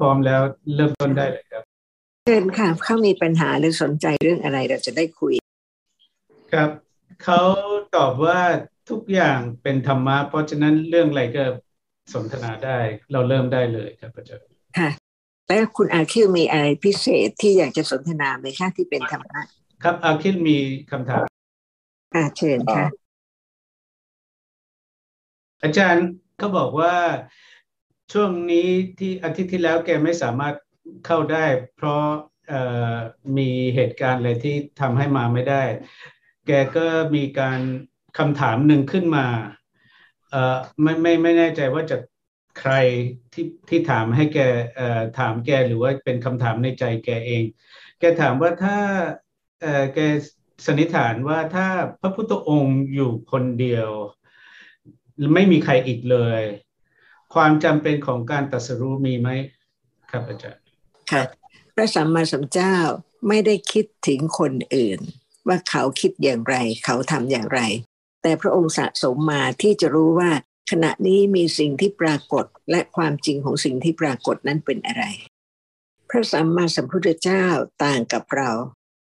พร้อมแล้วเริ่มต้นได้เลยครับเชิญค่ะเขามีปัญหาหรือสนใจเรื่องอะไรเราจะได้คุย ครับเขาตอบว่าทุกอย่างเป็นธรรมะเพราะฉะนั้นเรื่องอะไรก็สนทนาได้เราเริ่มได้เลยครับอาจารย์ค่ะแล้วคุณอาคิวมีอะไรพิเศษที่อยากจะสนทนาไหมคะที่เป็นธรรมะครับอาคิวมีคำถามอ่าเชิญค่ะ อาจารย์เขาบอกว่า ช่วงนี้ที่อาทิตย์ที่แล้วแกไม่สามารถเข้าได้ เพราะมีเหตุการณ์อะไรที่ทำให้มาไม่ได้ แกก็มีการคำถามหนึ่งขึ้นมาไม่ไม่ไม่แน่ใจว่าจะใครที่ที่ถามให้แกถามแกหรือว่าเป็นคำถามในใจแกเอง แกถามว่าถ้าแกสันนิษฐานว่าถ้าพระพุทธองค์อยู่คนเดียว ไม่มีใครอีกเลย ความจำเป็นของการตัดสรู้มีไหมครับอาจารย์ค่ะพระสัมมาสัมพุทธเจ้าไม่ได้คิดถึงคนอื่น ว่าเขาคิดอย่างไร เขาทำอย่างไร แต่พระองค์สะสมมาที่จะรู้ว่าขณะนี้มีสิ่งที่ปรากฏและความจริงของสิ่งที่ปรากฏนั้นเป็นอะไร พระสัมมาสัมพุทธเจ้าต่างกับเรา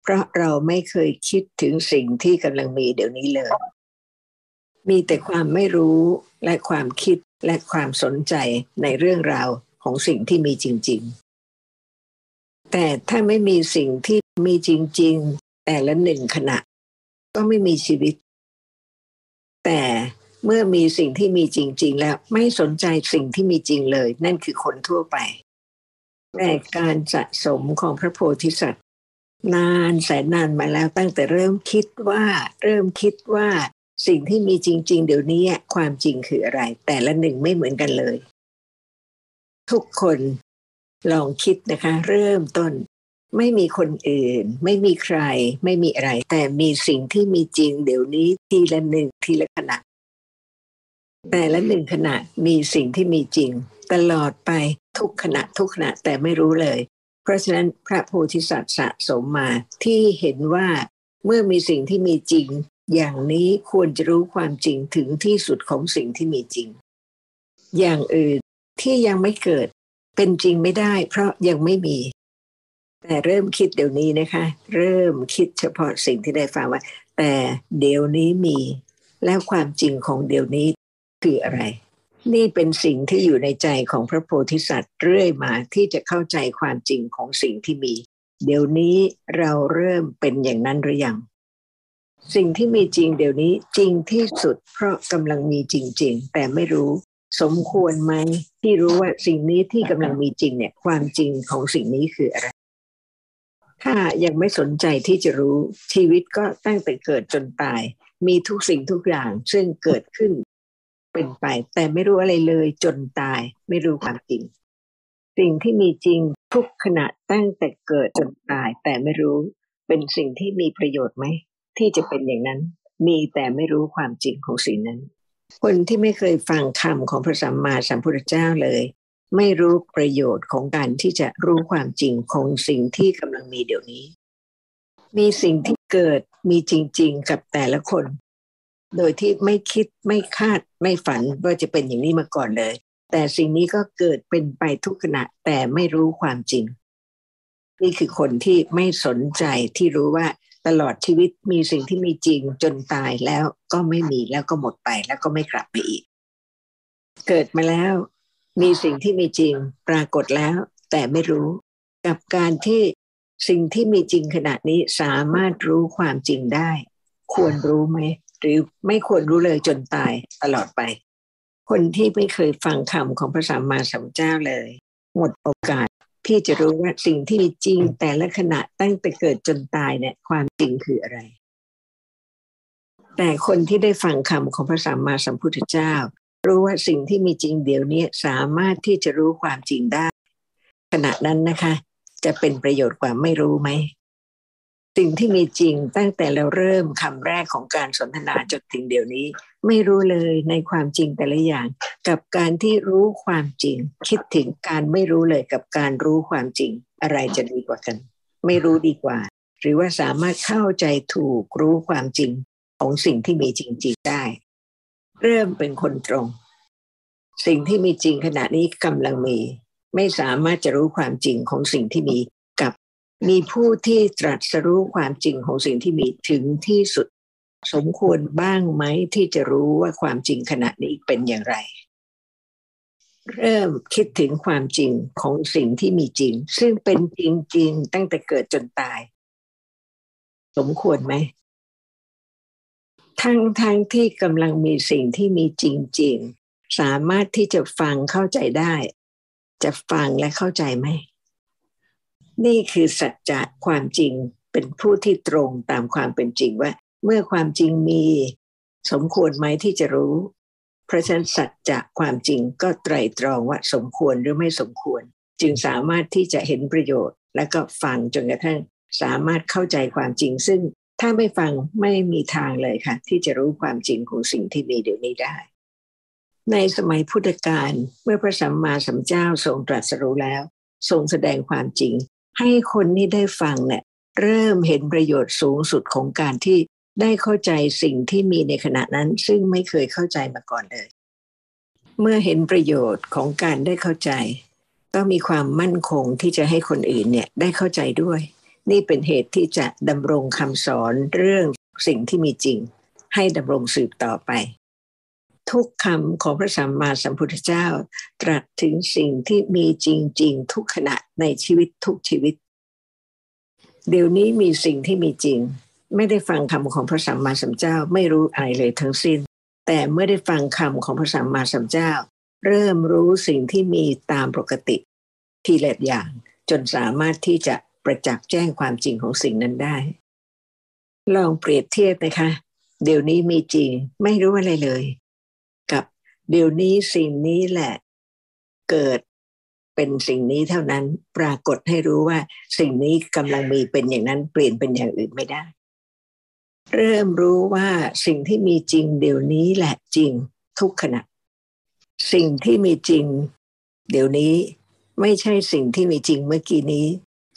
เพราะเราไม่เคยคิดถึงสิ่งที่กำลังมีเดี๋ยวนี้เลย มีแต่ความไม่รู้และความคิด และความสนใจในเรื่องราวของสิ่งที่มีจริง ๆ แต่ถ้าไม่มีสิ่งที่มีจริง ๆ แต่ละหนึ่งขณะ ก็ไม่มีชีวิต แต่เมื่อมีสิ่งที่มีจริง ๆ แล้วไม่สนใจสิ่งที่มีจริงเลย นั่นคือคนทั่วไป แต่การสะสมของพระโพธิสัตว์ นานแสนนานมาแล้วตั้งแต่เริ่มคิดว่า เริ่มคิดว่า สิ่งที่มีจริง ๆ เดี๋ยวนี้ความจริงคืออะไร แต่ละหนึ่งไม่เหมือนกันเลย ทุกคนลองคิดนะคะ เริ่มต้น ไม่มีคนอื่น ไม่มีใคร ไม่มีอะไร แต่มีสิ่งที่มีจริง เดี๋ยวนี้ทีละหนึ่งทีละขณะ แต่ละหนึ่งขณะมีสิ่งที่มีจริง ตลอดไปทุกขณะทุกขณะแต่ไม่รู้เลย เพราะฉะนั้นพระโพธิสัตว์สะสมมาที่เห็นว่าเมื่อมีสิ่งที่มีจริง อย่างนี้ควรจะรู้ความจริงถึงที่สุดของสิ่งที่มีจริง อย่างอื่นที่ยังไม่เกิดเป็นจริงไม่ได้ เพราะยังไม่มี แต่เริ่มคิดเดี๋ยวนี้นะคะ เริ่มคิดเฉพาะสิ่งที่ได้ฟังว่า แต่เดี๋ยวนี้มีแล้วความจริงของเดี๋ยวนี้คืออะไร นี่เป็นสิ่งที่อยู่ในใจของพระโพธิสัตว์เรื่อยมาที่จะเข้าใจความจริงของสิ่งที่มี เดี๋ยวนี้เราเริ่มเป็นอย่างนั้นหรือยัง สิ่งที่มีจริงเดี๋ยวนี้จริงที่สุด เพราะกำลังมีจริง ๆ แต่ไม่รู้สมควรไหมที่รู้ว่าสิ่งนี้ที่กำลังมีจริงเนี่ยความจริงของสิ่งนี้คืออะไร ถ้ายังไม่สนใจที่จะรู้ชีวิตก็ตั้งแต่เกิดจนตาย มีทุกสิ่งทุกอย่างซึ่งเกิดขึ้น เป็นไป แต่ไม่รู้อะไรเลยจนตาย ไม่รู้ความจริง สิ่งที่มีจริงทุกขณะตั้งแต่เกิดจนตาย แต่ไม่รู้เป็นสิ่งที่มีประโยชน์ไหม ที่จะเป็นอย่างนั้น มีแต่ไม่รู้ความจริงของสิ่งนั้น คนที่ไม่เคยฟังคำของพระสัมมาสัมพุทธเจ้าเลย ไม่รู้ประโยชน์ของการที่จะรู้ความจริงของสิ่งที่กำลังมีเดี๋ยวนี้ มีสิ่งที่เกิดมีจริง ๆ กับแต่ละคน โดยที่ไม่คิดไม่คาดไม่ฝันว่าจะเป็นอย่างนี้มาก่อนเลย แต่สิ่งนี้ก็เกิดเป็นไปทุกขณะแต่ไม่รู้ความจริงนี่คือคนที่ไม่สนใจที่รู้ว่า ตลอดชีวิตมีสิ่งที่มีจริงจนตายแล้วก็ไม่มีแล้วก็หมดไปแล้วก็ไม่กลับไปอีก เกิดมาแล้ว มีสิ่งที่มีจริงปรากฏแล้ว แต่ไม่รู้กับการที่สิ่งที่มีจริงขณะนี้สามารถรู้ความจริงได้ ควรรู้ไหมหรือไม่ควรรู้เลยจนตายตลอดไป คนที่ไม่เคยฟังคำของพระสัมมาสัมพุทธเจ้าเลย หมดโอกาส ที่จะรู้ว่าสิ่งที่จริงแต่ละขณะตั้งแต่เกิดจนตายเนี่ยความจริงคืออะไร แต่คนที่ได้ฟังคำของพระสัมมาสัมพุทธเจ้า รู้ว่าสิ่งที่มีจริงเดี๋ยวนี้สามารถที่จะรู้ความจริงได้ ขณะนั้นนะคะ จะเป็นประโยชน์กว่าไม่รู้ไหม สิ่งที่มีจริงตั้งแต่เราเริ่มคำแรกของการสนทนาจนถึงเดี๋ยวนี้ ไม่รู้เลยในความจริงแต่ละอย่าง กับการที่รู้ความจริง คิดถึงการไม่รู้เลยกับการรู้ความจริง อะไรจะดีกว่ากัน ไม่รู้ดีกว่า หรือว่าสามารถเข้าใจถูกรู้ความจริงของสิ่งที่มีจริงๆได้ เริ่มเป็นคนตรง สิ่งที่มีจริงขณะนี้กำลังมี ไม่สามารถจะรู้ความจริงของสิ่งที่มี มีผู้ที่ตรัสรู้ความจริงของสิ่งที่มีถึงที่สุด สมควรบ้างไหมที่จะรู้ว่าความจริงขณะนี้เป็นอย่างไร เริ่มคิดถึงความจริงของสิ่งที่มีจริง ซึ่งเป็นจริงๆตั้งแต่เกิดจนตาย สมควรไหม ทั้งทั้งที่กำลังมีสิ่งที่มีจริงๆสามารถที่จะฟังเข้าใจได้ จะฟังและเข้าใจไหม นี่คือสัจจะความจริงเป็นผู้ที่ตรงตามความเป็นจริงว่า เมื่อความจริงมีสมควรไหมที่จะรู้ เพราะฉะนั้นสัจจะความจริงก็ไตรตรองว่าสมควรหรือไม่สมควร จึงสามารถที่จะเห็นประโยชน์ และก็ฟังจนกระทั่งสามารถเข้าใจความจริง ซึ่งถ้าไม่ฟังไม่มีทางเลยค่ะ ที่จะรู้ความจริงของสิ่งที่มีเดี๋ยวนี้ได้ ในสมัยพุทธกาลเมื่อพระสัมมาสัมพุทธเจ้าทรงตรัสรู้แล้ว ทรงแสดงความจริง ให้คนที่ได้ฟังเนี่ยเริ่มเห็นประโยชน์สูงสุดของการที่ได้เข้าใจสิ่งที่มีในขณะนั้น ซึ่งไม่เคยเข้าใจมาก่อนเลย เมื่อเห็นประโยชน์ของการได้เข้าใจ ก็มีความมั่นคงที่จะให้คนอื่นเนี่ยได้เข้าใจด้วย นี่เป็นเหตุที่จะดำรงคำสอนเรื่องสิ่งที่มีจริง ให้ดำรงสืบต่อไป ทุกคำของพระสัมมาสัมพุทธเจ้า ตรัสถึงสิ่งที่มีจริง ๆ ทุกขณะในชีวิตทุกชีวิต เดี๋ยวนี้มีสิ่งที่มีจริง ไม่ได้ฟังคำของพระสัมมาสัมพุทธเจ้าไม่รู้อะไรเลยทั้งสิ้น แต่เมื่อได้ฟังคำของพระสัมมาสัมพุทธเจ้า เริ่มรู้สิ่งที่มีตามปกติ ทีละอย่างจนสามารถที่จะประจักษ์แจ้งความจริงของสิ่งนั้นได้ ลองเปรียบเทียบนะคะ เดี๋ยวนี้มีจริงไม่รู้อะไรเลย เดี๋ยวนี้สิ่งนี้แหละเกิดเป็นสิ่งนี้เท่านั้นปรากฏให้รู้ว่า สิ่งนี้กำลังมีเป็นอย่างนั้นเปลี่ยนเป็นอย่างอื่นไม่ได้ เริ่มรู้ว่าสิ่งที่มีจริงเดี๋ยวนี้แหละจริงทุกขณะ สิ่งที่มีจริง เดี๋ยวนี้ไม่ใช่สิ่งที่มีจริงเมื่อกี้นี้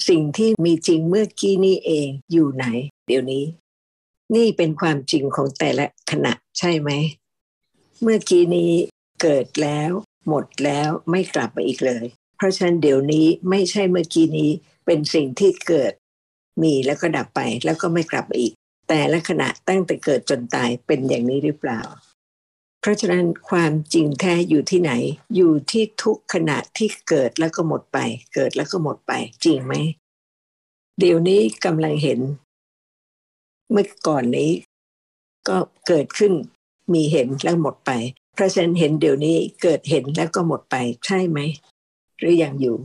สิ่งที่มีจริงเมื่อกี้นี้เองอยู่ไหน เดี๋ยวนี้ นี่เป็นความจริงของแต่ละขณะใช่ไหม เมื่อกี้นี้เกิดแล้ว หมดแล้วไม่กลับมาอีกเลย เพราะฉะนั้นเดี๋ยวนี้ไม่ใช่เมื่อกี้นี้เป็นสิ่งที่เกิด มีแล้วก็ดับไปแล้วก็ไม่กลับมาอีก แต่ละขณะตั้งแต่เกิดจนตายเป็นอย่างนี้หรือเปล่า เพราะฉะนั้นความจริงแท้อยู่ที่ไหน อยู่ที่ทุกขณะที่เกิดแล้วก็หมดไป เกิดแล้วก็หมดไป จริงไหมเดี๋ยวนี้กำลังเห็น เมื่อก่อนนี้ ก็เกิดขึ้น มีเห็นแล้วหมดไปพระเซนเห็นเดี๋ยวนี้เกิดเห็นแล้วก็หมดไปใช่ไหม หรืออยังอยู่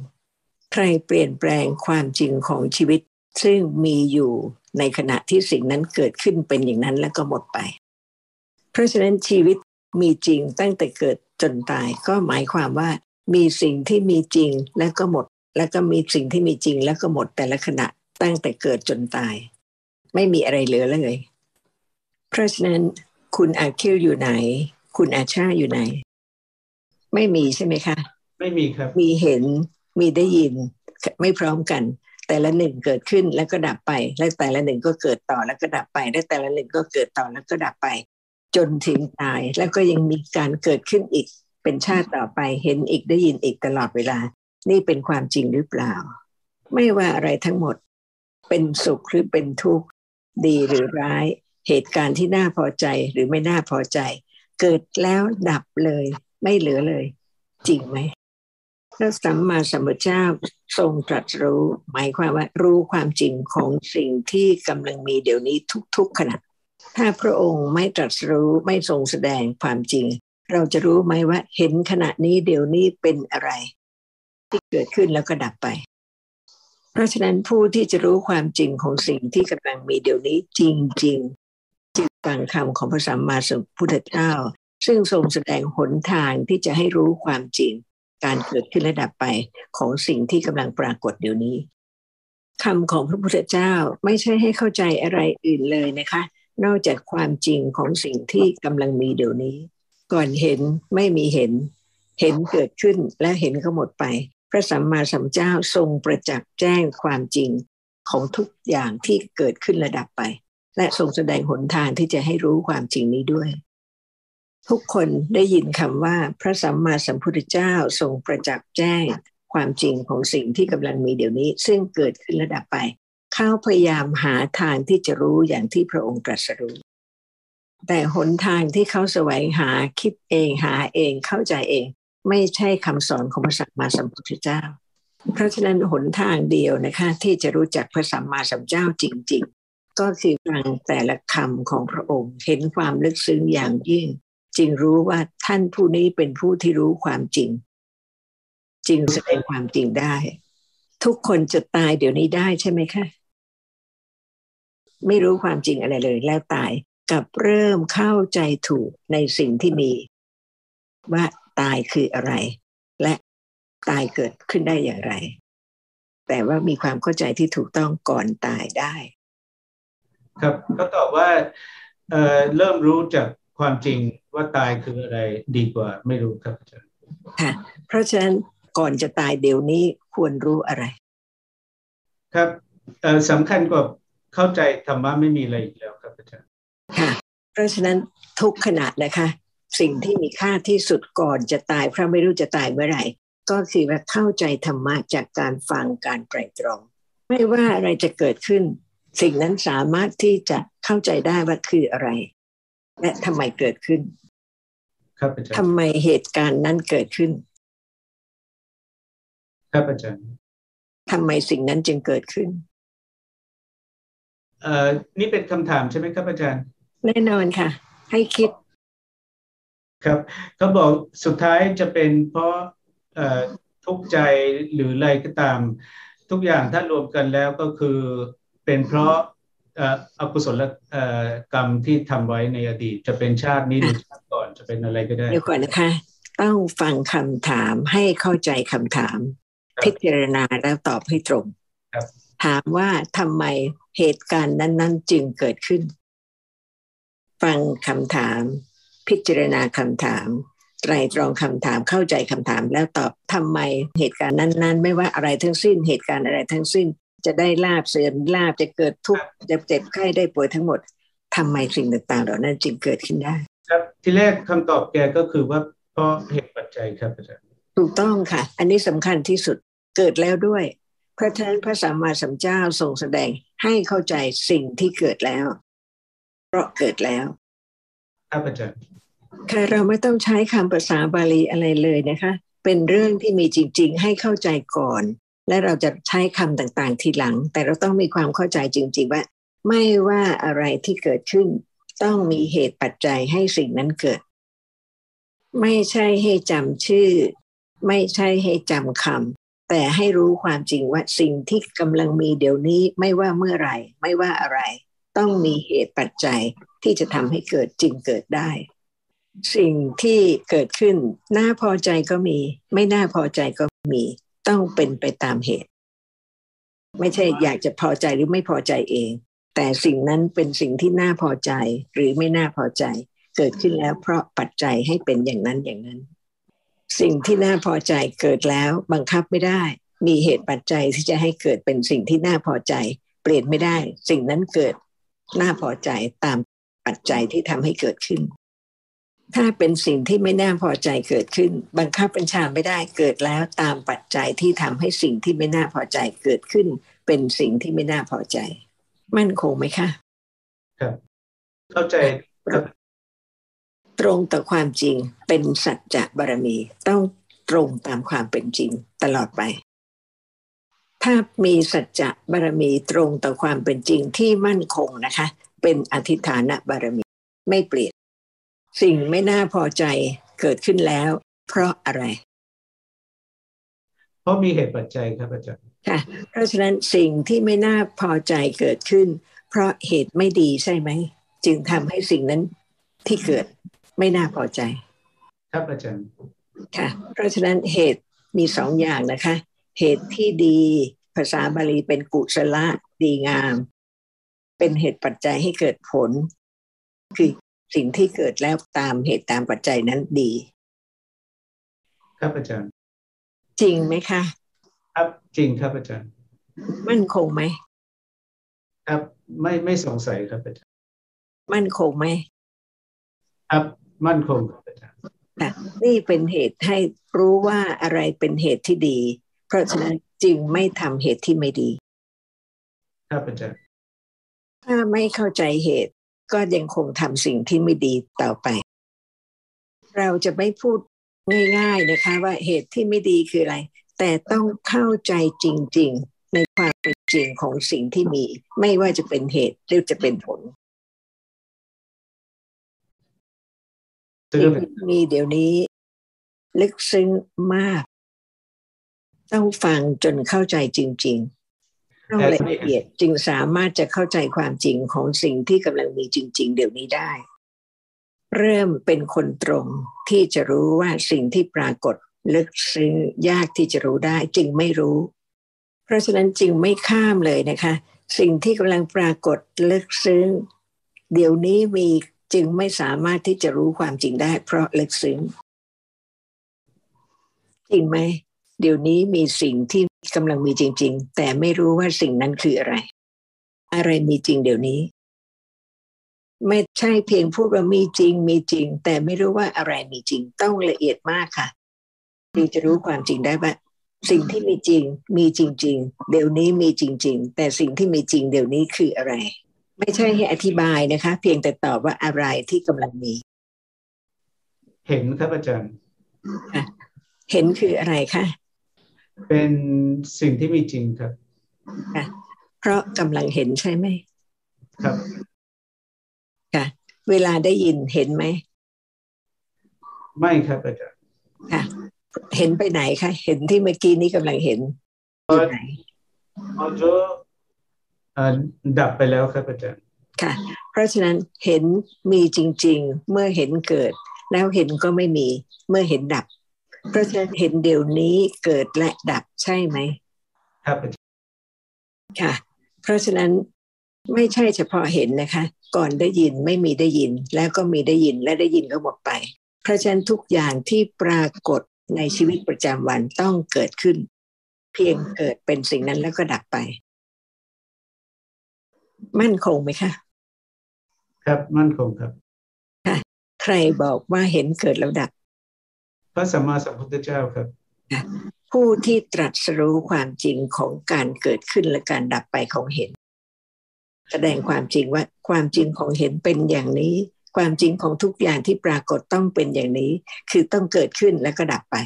ใครเปลี่ยนแปลงความจริงของชีวิต ซึ่งมีอยู่ในขณะที่สิ่งนั้นเกิดขึ้นเป็นอย่างนั้นแล้วก็หมดไป เพราะฉะนั้นชีวิตมีจริงตั้งแต่เกิดจนตายก็หมายความว่า มีสิ่งที่มีจริงแล้วก็หมด แล้วก็มีสิ่งที่มีจริงแล้วก็หมดแต่ละขณะตั้งแต่เกิดจนตาย ไม่มีอะไรเหลือเลย เพราะฉะนั้น คุณอาคิวอยู่ไหน คุณอาชาอยู่ไหน ไม่มีใช่ไหมคะ ไม่มีครับ มีเห็นมีได้ยินไม่พร้อมกัน แต่ละหนึ่งเกิดขึ้นแล้วก็ดับไป และแต่ละหนึ่งก็เกิดต่อแล้วก็ดับไป และแต่ละหนึ่งก็เกิดต่อแล้วก็ดับไป จนถึงตายแล้วก็ยังมีการเกิดขึ้นอีก เป็นชาติต่อไปเห็นอีกได้ยินอีกตลอดเวลา นี่เป็นความจริงหรือเปล่า ไม่ว่าอะไรทั้งหมด เป็นสุขหรือเป็นทุกข์ดีหรือร้าย เหตุการณ์ที่น่าพอใจหรือไม่น่าพอใจ เกิดแล้วดับเลย ไม่เหลือเลย จริงไหมพระสัมมาสัมพุทธเจ้าทรงตรัสรู้ หมายความว่ารู้ความจริงของสิ่งที่กำลังมีเดี๋ยวนี้ทุกๆขณะ ถ้าพระองค์ไม่ตรัสรู้ไม่ทรงแสดงความจริง เราจะรู้ไหมว่าเห็นขณะนี้เดี๋ยวนี้เป็นอะไร ที่เกิดขึ้นแล้วก็ดับไป เพราะฉะนั้นผู้ที่จะรู้ความจริงของสิ่งที่กำลังมีเดี๋ยวนี้จริงๆ ฟังคำของพระสัมมาสัมพุทธเจ้า ซึ่งทรงแสดงหนทางที่จะให้รู้ความจริง การเกิดขึ้นและดับไปของสิ่งที่กำลังปรากฏเดี๋ยวนี้คำของพระพุทธเจ้าไม่ใช่ให้เข้าใจอะไรอื่นเลยนะคะ นอกจากความจริงของสิ่งที่กำลังมีเดี๋ยวนี้ ก่อนเห็นไม่มีเห็น เห็นเกิดขึ้นและเห็นก็หมดไป พระสัมมาสัมพุทธเจ้าทรงประจักษ์แจ้งความจริงของทุกอย่างที่เกิดขึ้นระดับไป และทรงแสดงหนทางที่จะให้รู้ความจริงนี้ด้วย ทุกคนได้ยินคำว่าพระสัมมาสัมพุทธเจ้าทรงประจักษ์แจ้งความจริงของสิ่งที่กำลังมีเดี๋ยวนี้ ซึ่งเกิดขึ้นระดับไป เข้าพยายามหาทางที่จะรู้อย่างที่พระองค์ตรัสรู้แต่หนทางที่เขาแสวงหาคิดเองหาเองเข้าใจเอง ไม่ใช่คำสอนของพระสัมมาสัมพุทธเจ้า เพราะฉะนั้นหนทางเดียวนะคะ ที่จะรู้จักพระสัมมาสัมพุทธเจ้าจริงๆ ก็คือฟังแต่ละคำของพระองค์ เห็นความลึกซึ้งอย่างยิ่ง จึงรู้ว่าท่านผู้นี้เป็นผู้ที่รู้ความจริง จริงแสดงความจริงได้ ทุกคนจะตายเดี๋ยวนี้ได้ใช่ไหมคะ ไม่รู้ความจริงอะไรเลยแล้วตายกับเริ่มเข้าใจถูกในสิ่งที่มี ว่าตายคืออะไร และตายเกิดขึ้นได้อย่างไร แต่ว่ามีความเข้าใจที่ถูกต้องก่อนตายได้ ครับก็ตอบว่าเเริ่มรู้จากความจริงว่าตายคืออะไรดีกว่าไม่รู้ครับอาจารย์ค่ะเพราะฉะนั้นก่อนจะตายเดี๋ยวนี้ควรรู้อะไร ครับสำคัญกว่าเข้าใจธรรมะไม่มีอะไรอีกแล้วครับอาจารย์ค่ะเพราะฉะนั้นทุกขณะนะคะ สิ่งที่มีค่าที่สุดก่อนจะตายเพราะไม่รู้จะตายเมื่อไหร่ ก็คือว่าเข้าใจธรรมะจากการฟังการไตรตรอง ไม่ว่าอะไรจะเกิดขึ้น สิ่งนั้นสามารถที่จะเข้าใจได้ว่าคืออะไร และทำไมเกิดขึ้นครับอาจารย์ทำไมเหตุการณ์นั้นเกิดขึ้น ครับอาจารย์ทำไมสิ่งนั้นจึงเกิดขึ้นเอ่อนี่เป็นคำถามใช่ไหมครับอาจารย์ แน่นอนค่ะ ให้คิด ครับเขาบอกสุดท้ายจะเป็นเพราะเอ่อทุกข์ใจหรืออะไรก็ตาม ทุกอย่างถ้ารวมกันแล้วก็คือ เป็นเพราะอกุศลกรรมที่ทำไว้ในอดีต จะเป็นชาตินี้หรือชาติก่อนจะเป็นอะไรก็ได้เดี๋ยวก่อนนะคะ ต้องฟังคำถามให้เข้าใจคำถาม พิจารณาแล้วตอบให้ตรงถามว่าทำไมเหตุการณ์นั้น ๆ จึงเกิดขึ้น ฟังคำถาม พิจารณาคำถามไตรตรองคำถามเข้าใจคำถามแล้วตอบทำไมเหตุการณ์นั้น ๆ ไม่ว่าอะไรทั้งสิ้น เหตุการณ์อะไรทั้งสิ้น จะได้ลาบเสื่อมลาบจะเกิดทุกข์จะเจ็บไข้ได้ป่วยทั้งหมดทำไมสิ่งต่างๆ เหล่านั้นจึงเกิดขึ้นได้ ครับที่แรกคำตอบแกก็คือว่าเพราะเหตุปัจจัยครับอาจารย์ถูกต้องค่ะ อันนี้สำคัญที่สุดเกิดแล้วด้วยพระท่านพระสัมมาสัมพุทธเจ้าทรงแสดงให้เข้าใจสิ่งที่เกิดแล้ว เพราะเกิดแล้วครับอาจารย์ค่ะเราไม่ต้องใช้คำภาษาบาลีอะไรเลยนะคะ เป็นเรื่องที่มีจริง ๆ ให้เข้าใจก่อน และเราจะใช้คำต่างๆ ทีหลัง แต่เราต้องมีความเข้าใจจริง ๆ ว่า ไม่ว่าอะไรที่เกิดขึ้น ต้องมีเหตุปัจจัยให้สิ่งนั้นเกิด ไม่ใช่ให้จำชื่อ ไม่ใช่ให้จำคำแต่ให้รู้ความจริงว่าสิ่งที่กำลังมีเดี๋ยวนี้ไม่ว่าเมื่อไหร่ ไม่ว่าอะไร ต้องมีเหตุปัจจัยที่จะทำให้เกิดจริงเกิดได้สิ่งที่เกิดขึ้น น่าพอใจก็มี ไม่น่าพอใจก็มี ต้องเป็นไปตามเหตุ ไม่ใช่อยากจะพอใจหรือไม่พอใจเอง แต่สิ่งนั้นเป็นสิ่งที่น่าพอใจหรือไม่น่าพอใจ เกิดขึ้นแล้วเพราะปัจจัยให้เป็นอย่างนั้นอย่างนั้น สิ่งที่น่าพอใจเกิดแล้วบังคับไม่ได้ มีเหตุปัจจัยที่จะให้เกิดเป็นสิ่งที่น่าพอใจ เปลี่ยนไม่ได้ สิ่งนั้นเกิดน่าพอใจตามปัจจัยที่ทำให้เกิดขึ้น ถ้าเป็นสิ่งที่ไม่น่าพอใจเกิดขึ้น บังคับบัญชาไม่ได้เกิดแล้วตามปัจจัยที่ทำให้สิ่งที่ไม่น่าพอใจเกิดขึ้น เป็นสิ่งที่ไม่น่าพอใจ มั่นคงไหมคะครับเข้าใจตรงต่อความจริงเป็นสัจจะบารมี ต้องตรงตามความเป็นจริงตลอดไป ถ้ามีสัจจะบารมีตรงต่อความเป็นจริงที่มั่นคงนะคะ เป็นอธิฐานบารมีไม่เปลี่ยน สิ่งไม่น่าพอใจเกิดขึ้นแล้ว เพราะอะไร เพราะมีเหตุปัจจัยครับอาจารย์ค่ะ เพราะฉะนั้นสิ่งที่ไม่น่าพอใจเกิดขึ้น เพราะเหตุไม่ดีใช่ไหม จึงทำให้สิ่งนั้นที่เกิดไม่น่าพอใจ ครับอาจารย์ค่ะ เพราะฉะนั้นเหตุมีสองอย่างนะคะ เหตุที่ดีภาษาบาลีเป็นกุศลดีงาม เป็นเหตุปัจจัยให้เกิดผล คือ สิ่งที่เกิดแล้วตามเหตุตามปัจจัยนั้นดี ครับอาจารย์ จริงไหมคะ ครับจริงครับอาจารย์ มั่นคงไหม ครับไม่ไม่สงสัยครับอาจารย์ มั่นคงไหม ครับมั่นคงนี่เป็นเหตุให้รู้ว่าอะไรเป็นเหตุที่ดี เพราะฉะนั้นจึงไม่ทำเหตุที่ไม่ดี ครับอาจารย์ ถ้าไม่เข้าใจเหตุ ก็ยังคงทำสิ่งที่ไม่ดีต่อไป เราจะไม่พูดง่าย ๆนะคะว่าเหตุที่ไม่ดีคืออะไร แต่ต้องเข้าใจจริง ๆ ในความเป็นจริงของสิ่งที่มี ไม่ว่าจะเป็นเหตุหรือจะเป็นผลซึ่งสิ่งที่มีเดี๋ยวนี้ ลึกซึ้งมาก ต้องฟังจนเข้าใจจริง ๆ ต้องละเอียดจึงสามารถจะเข้าใจความจริงของสิ่งที่กำลังมีจริง ๆ เดี๋ยวนี้ได้ เริ่มเป็นคนตรงที่จะรู้ว่าสิ่งที่ปรากฏลึกซึ้งยากที่จะรู้ได้จึงไม่รู้ เพราะฉะนั้นจึงไม่ข้ามเลยนะคะ สิ่งที่กำลังปรากฏลึกซึ้ง เดี๋ยวนี้มีจึงไม่สามารถที่จะรู้ความจริงได้ เพราะลึกซึ้งจริงไหม เดี๋ยวนี้มีสิ่งที่กำลังมีจริง ๆ แต่ไม่รู้ว่าสิ่งนั้นคืออะไร อะไรมีจริงเดี๋ยวนี้ ไม่ใช่เพียงพูดว่ามีจริง มีจริง แต่ไม่รู้ว่าอะไรมีจริงต้องละเอียดมากค่ะจึงจะรู้ความจริงได้ว่าสิ่งที่มีจริง มีจริง ๆ เดี๋ยวนี้มีจริง ๆ แต่สิ่งที่มีจริงเดี๋ยวนี้คืออะไร ไม่ใช่ให้อธิบายนะคะ เพียงแต่ตอบว่าอะไรที่กำลังมี เห็นครับอาจารย์เห็นคืออะไรคะ เป็นสิ่งที่มีจริงครับเพราะกำลังเห็นใช่ไหมครับค่ะเวลาได้ยินเห็นไหม ไม่ครับอาจารย์ค่ะเห็นไปไหนคะเห็นที่เมื่อกี้นี้กำลังเห็นอยู่ไหนออโจเอ่อดับไปแล้วครับอาจารย์ค่ะ เพราะฉะนั้นเห็นมีจริง ๆ เมื่อเห็นเกิด แล้วเห็นก็ไม่มี เมื่อเห็นดับ เพราะฉะนั้นเห็นเดี๋ยวนี้เกิดและดับใช่ไหมครับอาจารย์ค่ะ เพราะฉะนั้นไม่ใช่เฉพาะเห็นนะคะ ก่อนได้ยินไม่มีได้ยิน แล้วก็มีได้ยินและได้ยินก็หมดไป เพราะฉะนั้นทุกอย่างที่ปรากฏในชีวิตประจำวันต้องเกิดขึ้น เพียงเกิดเป็นสิ่งนั้นแล้วก็ดับไป มั่นคงไหมคะ ครับมั่นคงครับใครบอกว่าเห็นเกิดแล้วดับ พระสัมมาสัมพุทธเจ้าครับ ผู้ที่ตรัสรู้ความจริงของการเกิดขึ้นและการดับไปของเห็น แสดงความจริงว่าความจริงของเห็นเป็นอย่างนี้ ความจริงของทุกอย่างที่ปรากฏต้องเป็นอย่างนี้ คือต้องเกิดขึ้นแล้วก็ดับไป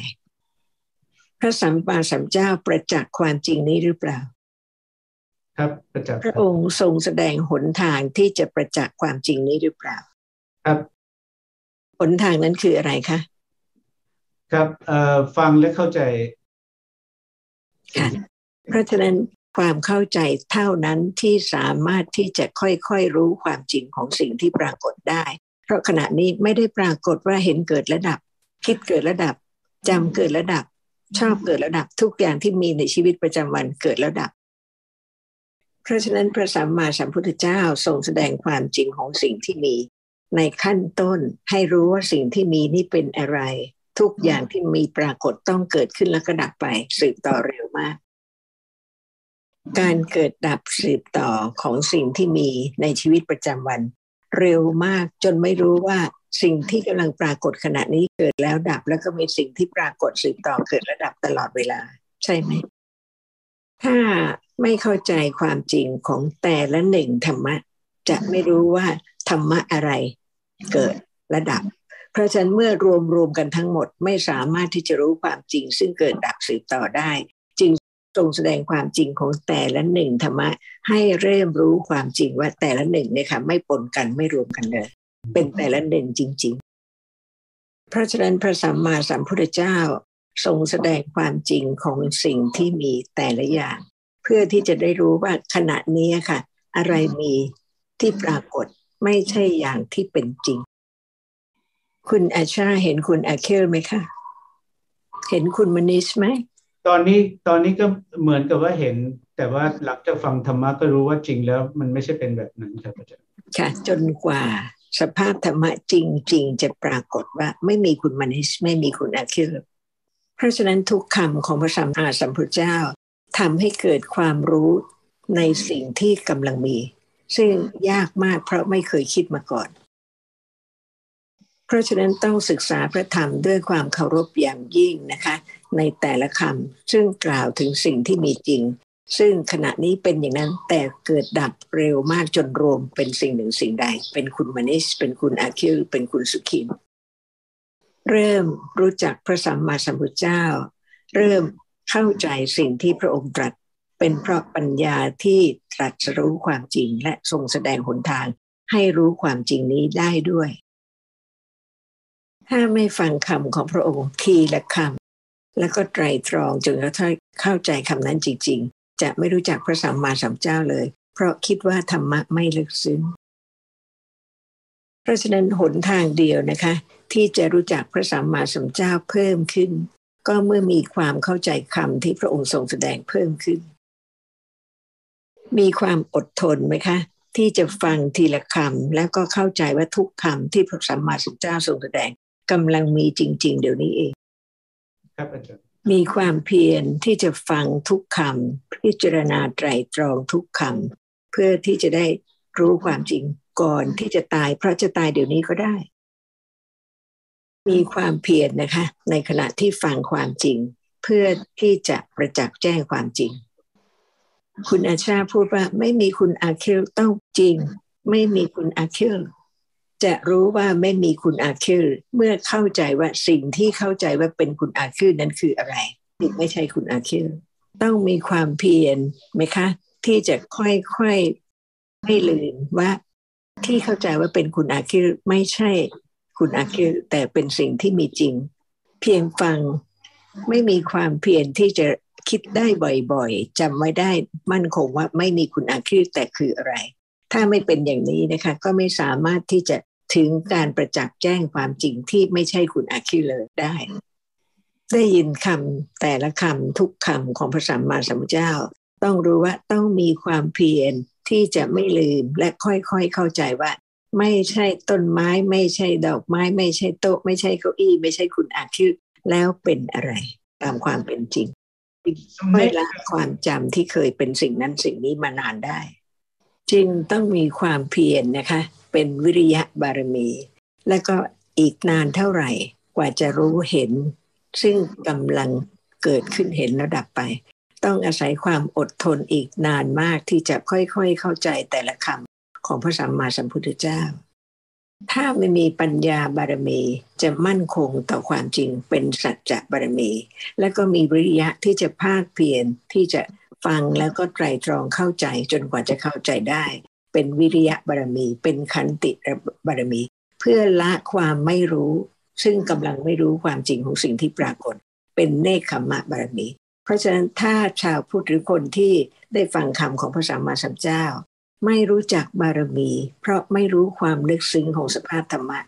พระสัมมาสัมพุทธเจ้าประจักษ์ความจริงนี้หรือเปล่าครับประจักษ์พคระรับองค์ทรงแสดงหนทางที่จะประจักษ์ความจริงนี้หรือเปล่า ครับ หนทางนั้นคืออะไรคะ ครับฟังและเข้าใจค่ะเพราะฉะนั้นความเข้าใจเท่านั้นที่สามารถที่จะค่อยๆรู้ความจริงของสิ่งที่ปรากฏได้ เพราะขณะนี้ไม่ได้ปรากฏว่าเห็นเกิดระดับ คิดเกิดระดับจำเกิดระดับ ชอบเกิดระดับทุกอย่างที่มีในชีวิตประจำวันเกิดระดับ เพราะฉะนั้นพระสัมมาสัมพุทธเจ้าทรงแสดงความจริงของสิ่งที่มี ในขั้นต้นให้รู้ว่าสิ่งที่มีนี่เป็นอะไร ทุกอย่างที่มีปรากฏต้องเกิดขึ้นแล้วก็ดับไปสืบต่อเร็วมาก การเกิดดับสืบต่อของสิ่งที่มีในชีวิตประจำวัน เร็วมากจนไม่รู้ว่าสิ่งที่กำลังปรากฏขณะนี้เกิดแล้วดับ แล้วก็มีสิ่งที่ปรากฏสืบต่อเกิดและดับตลอดเวลา ใช่ไหม ถ้าไม่เข้าใจความจริงของแต่ละหนึ่งธรรมะ จะไม่รู้ว่าธรรมะอะไร เกิดและดับเพ ราะฉะนั้นเมื่อรวมรวมกันทั้งหมดไม่สามารถที่จะรู้ความจริง ซึ่งเกิดดับสืบต่อได้ จึงทรงแสดงความจริงของแต่ละหนึ่งธรรมะให้เริ่มรู้ความจริงว่าแต่ละหนึ่งเนี่ยค่ะไม่ปนกันไม่รวมกันเลย เป็นแต่ละหนึ่งจริง ๆ เพราะฉะนั้นพระสัมมาสัมพุทธเจ้าทรงแสดงความจริงของสิ่งที่มีแต่ละอย่าง เพื่อที่จะได้รู้ว่าขณะนี้ค่ะ อะไรมีที่ปรากฏไม่ใช่อย่างที่เป็นจริง คุณอาชาเห็นคุณอาเคลไหมคะ เห็นคุณมนิชไหม ตอนนี้ตอนนี้ก็เหมือนกับว่าเห็น แต่ว่าหลังจากฟังธรรมะก็รู้ว่าจริงแล้วมันไม่ใช่เป็นแบบนั้นครับอาจารย์ค่ะ จนกว่าสภาพธรรมะจริง ๆ จะปรากฏว่าไม่มีคุณมนิชไม่มีคุณอาคิลเพราะฉะนั้นทุกคำของพระสัมมาสัมพุทธเจ้าทำให้เกิดความรู้ในสิ่งที่กำลังมี ซึ่งยากมากเพราะไม่เคยคิดมาก่อน เพราะฉะนั้นต้องศึกษาพระธรรมด้วยความเคารพอย่างยิ่งนะคะ ในแต่ละคำซึ่งกล่าวถึงสิ่งที่มีจริง ซึ่งขณะนี้เป็นอย่างนั้นแต่เกิดดับเร็วมากจนรวมเป็นสิ่งหนึ่งสิ่งใด เป็นคุณมานิชเป็นคุณอาคิลเป็นคุณสุขินเริ่มรู้จักพระสัมมาสัมพุทธเจ้า เริ่มเข้าใจสิ่งที่พระองค์ตรัส เป็นเพราะปัญญาที่ตรัสรู้ความจริงและทรงแสดงหนทางให้รู้ความจริงนี้ได้ด้วย ถ้าไม่ฟังคำของพระองค์ทีละคำแล้วก็ไตรตรองจนกระทั่งเข้าใจคำนั้นจริง ๆ จะไม่รู้จักพระสัมมาสัมพุทธเจ้าเลย เพราะคิดว่าธรรมะไม่ลึกซึ้งเพราะฉะนั้นหนทางเดียวนะคะ ที่จะรู้จักพระสัมมาสัมพุทธเจ้าเพิ่มขึ้น ก็เมื่อมีความเข้าใจคำที่พระองค์ทรงแสดงเพิ่มขึ้น มีความอดทนไหมคะที่จะฟังทีละคำแล้วก็เข้าใจว่าทุกคำที่พระสัมมาสัมพุทธเจ้าทรงแสดง กำลังมีจริง ๆ เดี๋ยวนี้เอง ครับอาจารย์มีความเพียรที่จะฟังทุกคำพิจารณาไตรตรองทุกคำเพื่อที่จะได้รู้ความจริงก่อนที่จะตาย เพราะจะตายเดี๋ยวนี้ก็ได้ มีความเพียรนะคะ ในขณะที่ฟังความจริง เพื่อที่จะประจักษ์แจ้งความจริง คุณอาชาพูดว่าไม่มีคุณอาคิลต้องจริง ไม่มีคุณอาคิล จะรู้ว่าไม่มีคุณอาคิลเมื่อเข้าใจว่าสิ่งที่เข้าใจว่าเป็นคุณอาคิลนั้นคืออะไรนี่ไม่ใช่คุณอาคิลต้องมีความเพียรไหมคะ ที่จะค่อยๆไม่ลืมว่า ที่เข้าใจว่าเป็นคุณอาคิลไม่ใช่คุณอาคิลแต่เป็นสิ่งที่มีจริง เพียงฟังไม่มีความเพียรที่จะคิดได้บ่อยๆจำไม่ได้มั่นคงว่าไม่มีคุณอาคิแต่คืออะไร ถ้าไม่เป็นอย่างนี้นะคะก็ไม่สามารถที่จะถึงการประจักษ์แจ้งความจริงที่ไม่ใช่คุณอาคิเลยได้ ได้ยินคำแต่ละคำทุกคำของพระสัมมาสัมพุทธเจ้า ต้องรู้ว่าต้องมีความเพียรที่จะไม่ลืมและค่อยๆเข้าใจว่า ไม่ใช่ต้นไม้ ไม่ใช่ดอกไม้ ไม่ใช่โต๊ะ ไม่ใช่เก้าอี้ ไม่ใช่คุณอาคิแล้วเป็นอะไรตามความเป็นจริงไม่ละความจำที่เคยเป็นสิ่งนั้นสิ่งนี้มานานได้ จึงต้องมีความเพียรนนะคะ เป็นวิริยะบารมี และก็อีกนานเท่าไหร่กว่าจะรู้เห็น ซึ่งกำลังเกิดขึ้นเห็นแล้วดับไป ต้องอาศัยความอดทนอีกนานมากที่จะค่อยๆเข้าใจแต่ละคำของพระสัมมาสัมพุทธเจ้า ถ้าไม่มีปัญญาบารมีจะมั่นคงต่อความจริงเป็นสัจจะบารมี และก็มีวิริยะที่จะภาคเพียรที่จะ ฟังแล้วก็ไตรตรองเข้าใจจนกว่าจะเข้าใจได้ เป็นวิริยะบารมี เป็นขันติบารมี เพื่อละความไม่รู้ ซึ่งกำลังไม่รู้ความจริงของสิ่งที่ปรากฏ เป็นเนคขมะบารมี เพราะฉะนั้นถ้าชาวพุทธหรือคนที่ได้ฟังคำของพระสัมมาสัมพุทธเจ้า ไม่รู้จักบารมี เพราะไม่รู้ความลึกซึ้งของสภาพธรรมะ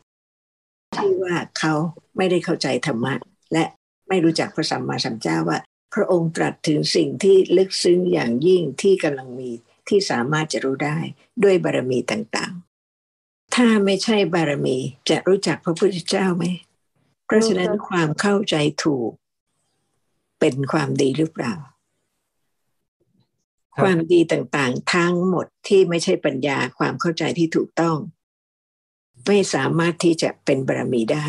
ที่ว่าเขาไม่ได้เข้าใจธรรมะและไม่รู้จักพระสัมมาสัมพุทธเจ้าว่า พระองค์ตรัสถึงสิ่งที่ลึกซึ้งอย่างยิ่งที่กำลังมีที่สามารถจะรู้ได้ด้วยบารมีต่างๆ ถ้าไม่ใช่บารมีจะรู้จักพระพุทธเจ้าไหม เพราะฉะนั้นความเข้าใจถูก เป็นความดีหรือเปล่า ความดีต่างๆ ทั้งหมดที่ไม่ใช่ปัญญาความเข้าใจที่ถูกต้อง ไม่สามารถที่จะเป็นบารมีได้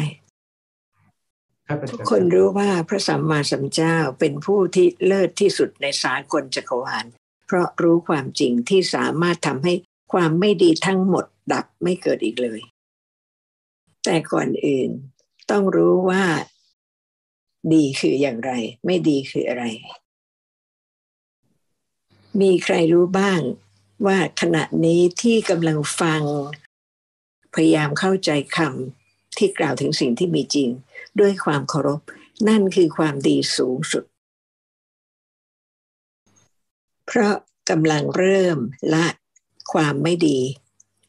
ทุกคนรู้ว่าพระสัมมาสัมพุทธเจ้าเป็นผู้ที่เลิศที่สุดในสากลจักรวาลเพราะรู้ความจริงที่สามารถทำให้ความไม่ดีทั้งหมดดับไม่เกิดอีกเลย แต่ก่อนอื่นต้องรู้ว่าดีคืออย่างไร ไม่ดีคืออะไร มีใครรู้บ้างว่าขณะนี้ที่กำลังฟัง พยายามเข้าใจคำที่กล่าวถึงสิ่งที่มีจริง ด้วยความเคารพ นั่นคือความดีสูงสุด เพราะกำลังเริ่มละความไม่ดี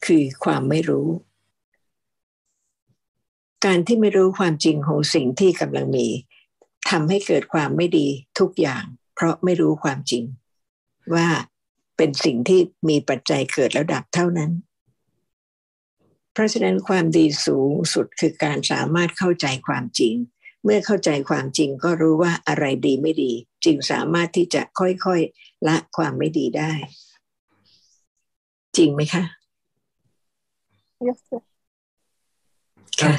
คือความไม่รู้ การที่ไม่รู้ความจริงของสิ่งที่กำลังมีทำให้เกิดความไม่ดีทุกอย่าง เพราะไม่รู้ความจริง ว่าเป็นสิ่งที่มีปัจจัยเกิดแล้วดับเท่านั้น เพราะฉะนั้นความดีสูงสุดคือการสามารถเข้าใจความจริง เมื่อเข้าใจความจริงก็รู้ว่าอะไรดีไม่ดี จึงสามารถที่จะค่อยๆละความไม่ดีได้ จริงไหมคะ yes ค่ะ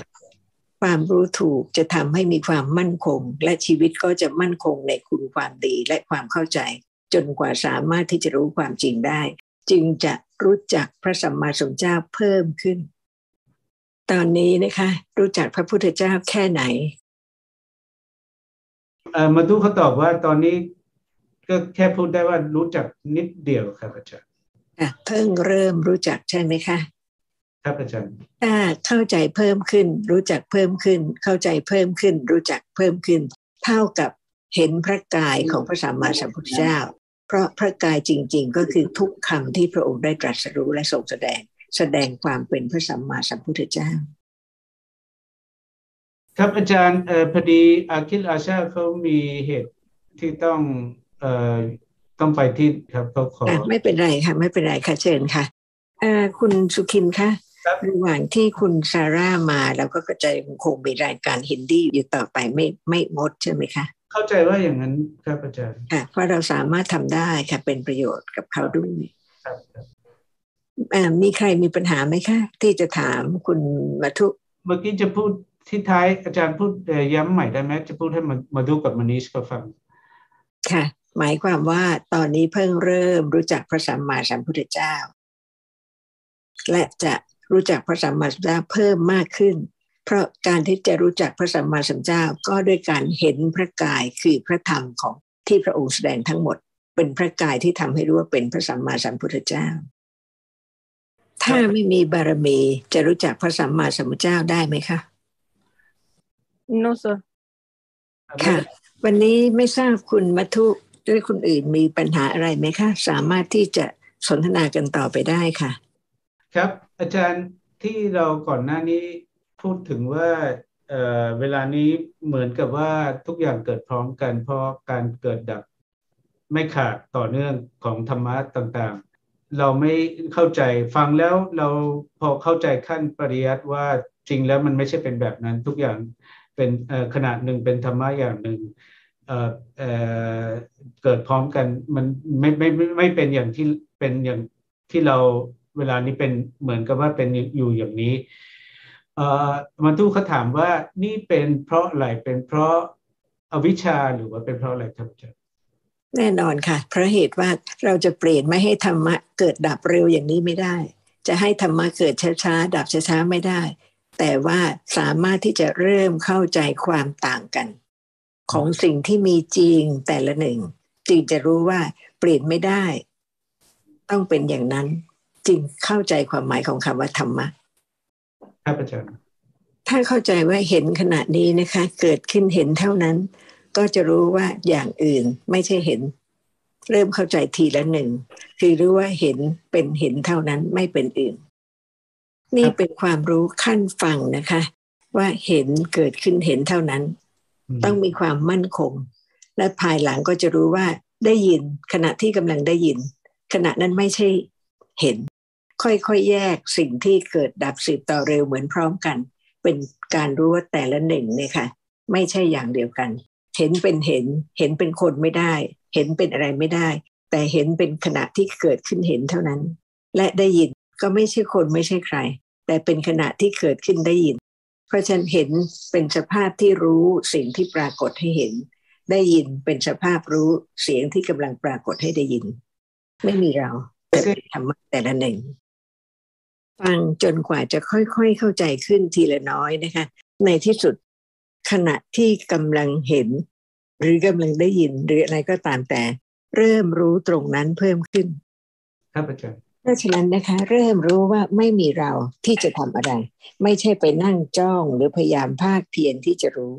ความรู้ถูกจะทำให้มีความมั่นคง และชีวิตก็จะมั่นคงในคุณความดีและความเข้าใจ จนกว่าสามารถที่จะรู้ความจริงได้ จึงจะรู้จักพระสัมมาสัมพุทธเจ้าเพิ่มขึ้น ตอนนี้นะคะ รู้จักพระพุทธเจ้าแค่ไหนเอ่อมาดูเขาตอบว่าตอนนี้ก็แค่พูดได้ว่ารู้จักนิดเดียวครับอาจารย์ค่ะเพิ่งเริ่มรู้จักใช่ไหมคะครับอาจารย์ถ้าเข้าใจเพิ่มขึ้น รู้จักเพิ่มขึ้น เข้าใจเพิ่มขึ้น รู้จักเพิ่มขึ้น เท่ากับเห็นพระกายของพระสัมมาสัมพุทธเจ้า เพราะพระกายจริง ๆ ก็คือทุกคำที่พระองค์ได้ตรัสรู้และทรงแสดง แสดงความเป็นพระสัมมาสัมพุทธเจ้า ครับอาจารย์เอ่อพอดีอาคิลอาชาเขามีเหตุที่ต้องเอ่อต้องไปที่ครับเขาขออะไม่เป็นไรค่ะ ไม่เป็นไรค่ะเชิญค่ะอ่าคุณสุขินคะครับระหว่างที่คุณซาร่ามาเราก็กระจายคงมีรายการฮินดี้อยู่ต่อไปไม่ไม่งดใช่ไหมคะเข้าใจว่าอย่างนั้นครับอาจารย์ค่ะเพราะเราสามารถทำได้ค่ะเป็นประโยชน์กับเขาด้วยครับครับอ่า มีใครมีปัญหาไหมคะ ที่จะถามคุณมาทุเมื่อกี้จะพูดที่ท้ายอาจารย์พูดเอ่อย้ำใหม่ได้ไหมจะพูดให้มามาดูกับมานิชเขาฟัง ค่ะ หมายความว่าตอนนี้เพิ่งเริ่มรู้จักพระสัมมาสัมพุทธเจ้า และจะรู้จักพระสัมมาสัมพุทธเจ้าเพิ่มมากขึ้น เพราะการที่จะรู้จักพระสัมมาสัมพุทธเจ้าก็ด้วยการเห็นพระกายคือพระธรรมของที่พระองค์แสดงทั้งหมด เป็นพระกายที่ทำให้รู้ว่าเป็นพระสัมมาสัมพุทธเจ้า ถ้าไม่มีบารมีจะรู้จักพระสัมมาสัมพุทธเจ้าได้ไหมคะ No, sir. ค่ะ วันนี้ไม่ทราบคุณมัทุหรือคุณอื่นมีปัญหาอะไรไหมคะ สามารถที่จะสนทนากันต่อไปได้ค่ะ ครับ อาจารย์ที่เราก่อนหน้านี้พูดถึงว่าเอ่อเวลานี้เหมือนกับว่าทุกอย่างเกิดพร้อมกันเพราะการเกิดดับไม่ขาดต่อเนื่องของธรรมะต่างๆ เราไม่เข้าใจฟังแล้วเราพอเข้าใจขั้นปริยัติว่าจริงแล้วมันไม่ใช่เป็นแบบนั้นทุกอย่างเป็นขนาดหนึ่งเป็นธรรมะอย่างหนึ่งเเเกิดพร้อมกันมันไม่ไม่ไม่ไม่เป็นอย่างที่เป็นอย่างที่เราเวลานี้เป็นเหมือนกับว่าเป็นอยู่อย่างนี้มันทุกเขาถามว่านี่เป็นเพราะอะไรเป็นเพราะอวิชชาหรือว่าเป็นเพราะอะไรครับอาจารย์ แน่นอนค่ะ เพราะเหตุว่าเราจะเปลี่ยนไม่ให้ธรรมะเกิดดับเร็วอย่างนี้ไม่ได้ จะให้ธรรมะเกิดช้าๆ ดับช้าๆ ไม่ได้ แต่ว่าสามารถที่จะเริ่มเข้าใจความต่างกัน ของสิ่งที่มีจริงแต่ละหนึ่งจึงจะรู้ว่าเปลี่ยนไม่ได้ ต้องเป็นอย่างนั้นจึงเข้าใจความหมายของคำว่าธรรมะครับอาจารย์ถ้าเข้าใจว่าเห็นขณะนี้นะคะ เกิดขึ้นเห็นเท่านั้น ก็จะรู้ว่าอย่างอื่นไม่ใช่เห็น เริ่มเข้าใจทีละหนึ่งคือรู้ว่าเห็นเป็นเห็นเท่านั้นไม่เป็นอื่น นี่เป็นความรู้ขั้นฟังนะคะ ว่าเห็นเกิดขึ้นเห็นเท่านั้น ต้องมีความมั่นคง และภายหลังก็จะรู้ว่าได้ยินขณะที่กำลังได้ยิน ขณะนั้นไม่ใช่เห็น ค่อยๆแยกสิ่งที่เกิดดับสืบต่อเร็วเหมือนพร้อมกัน เป็นการรู้ว่าแต่ละหนึ่งเนี่ยค่ะ ไม่ใช่อย่างเดียวกัน เห็นเป็นเห็น เห็นเป็นคนไม่ได้ เห็นเป็นอะไรไม่ได้ แต่เห็นเป็นขณะที่เกิดขึ้นเห็นเท่านั้น และได้ยินก็ไม่ใช่คนไม่ใช่ใคร แต่เป็นขณะที่เกิดขึ้นได้ยิน เพราะฉันเห็นเป็นสภาพที่รู้สิ่งที่ปรากฏให้เห็น ได้ยินเป็นสภาพรู้เสียงที่กำลังปรากฏให้ได้ยิน ไม่มีเราแต่เป็นธรรมะแต่ละหนึ่งฟังจนกว่าจะค่อยๆเข้าใจขึ้นทีละน้อยนะคะ ในที่สุด ขณะที่กำลังเห็น หรือกำลังได้ยินหรืออะไรก็ตามแต่ เริ่มรู้ตรงนั้นเพิ่มขึ้น ครับอาจารย์ เพราะฉะนั้นนะคะ เริ่มรู้ว่าไม่มีเราที่จะทำอะไร ไม่ใช่ไปนั่งจ้องหรือพยายามภาคเพียรที่จะรู้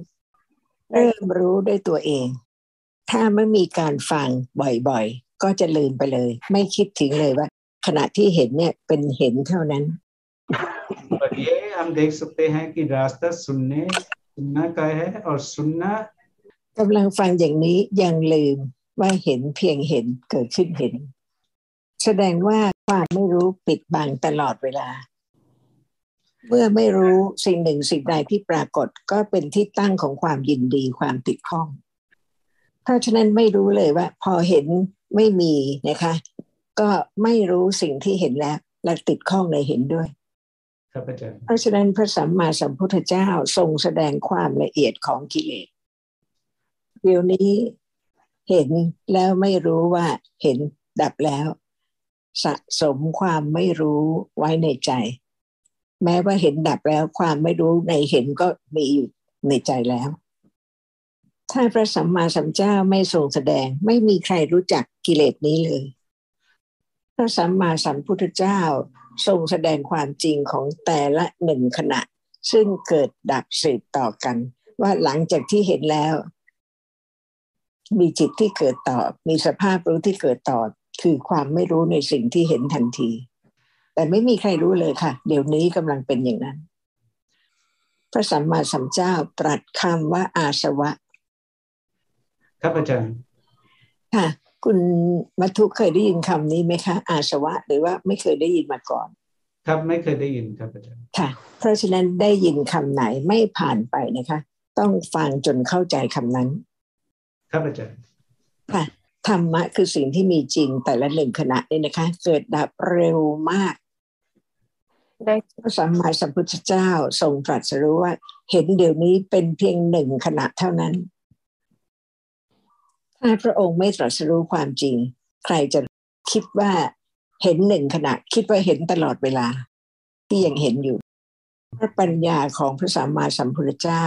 เริ่มรู้ด้วยตัวเอง ถ้าไม่มีการฟังบ่อยๆ ก็จะลืมไปเลย ไม่คิดถึงเลยว่า ขณะที่เห็นเนี่ยเป็นเห็นเท่านั้น पर ये हम देख सकते हैं कि रास्ता सुनने सुनना का है और सुनना กำลังฟังอย่างนี้ยังลืมว่าเห็นเพียงเห็นเกิดขึ้นเห็น แสดงว่าความไม่รู้ปิดบังตลอดเวลา เมื่อไม่รู้สิ่งหนึ่งสิ่งใดที่ปรากฏก็เป็นที่ตั้งของความยินดีความติดข้อง เพราะฉะนั้นไม่รู้เลยว่า พอเห็นไม่มีนะคะ ก็ไม่รู้สิ่งที่เห็นแล้ว และติดข้องในเห็นด้วย ครับอาจารย์เพราะฉะนั้นพระสัมมาสัมพุทธเจ้าทรงแสดงความละเอียดของกิเลสเดี๋ยวนี้เห็นแล้วไม่รู้ว่าเห็นดับแล้ว สะสมความไม่รู้ไว้ในใจ แม้ว่าเห็นดับแล้วความไม่รู้ในเห็นก็มีอยู่ในใจแล้ว ถ้าพระสัมมาสัมพุทธเจ้าไม่ทรงแสดงไม่มีใครรู้จักกิเลสนี้เลย พระสัมมาสัมพุทธเจ้า ทรงแสดงความจริงของแต่ละหนึ่งขณะ ซึ่งเกิดดับสืบต่อกัน ว่าหลังจากที่เห็นแล้ว มีจิตที่เกิดต่อ มีสภาพรู้ที่เกิดต่อ คือความไม่รู้ในสิ่งที่เห็นทันที แต่ไม่มีใครรู้เลยค่ะ เดี๋ยวนี้กำลังเป็นอย่างนั้น พระสัมมาสัมพุทธเจ้าตรัสคำว่าอาสวะ ครับอาจารย์ค่ะ คุณมัทุเคยได้ยินคำนี้ไหมคะ อาสวะหรือว่าไม่เคยได้ยินมาก่อน ครับไม่เคยได้ยินครับอาจารย์ค่ะ เพราะฉะนั้นได้ยินคำไหนไม่ผ่านไปนะคะ ต้องฟังจนเข้าใจคำนั้น ครับอาจารย์ค่ะธรรมะคือสิ่งที่มีจริงแต่ละหนึ่งขณะนี่นะคะ เกิดดับเร็วมาก ได้พระสัมมาสัมพุทธเจ้าทรงตรัสรู้ว่า เห็นเดี๋ยวนี้เป็นเพียงหนึ่งขณะเท่านั้น ถ้าพระองค์ไม่ตรัสรู้ความจริง ใครจะคิดว่าเห็นหนึ่งขณะ คิดว่าเห็นตลอดเวลา ที่ยังเห็นอยู่ พระปัญญาของพระสัมมาสัมพุทธเจ้า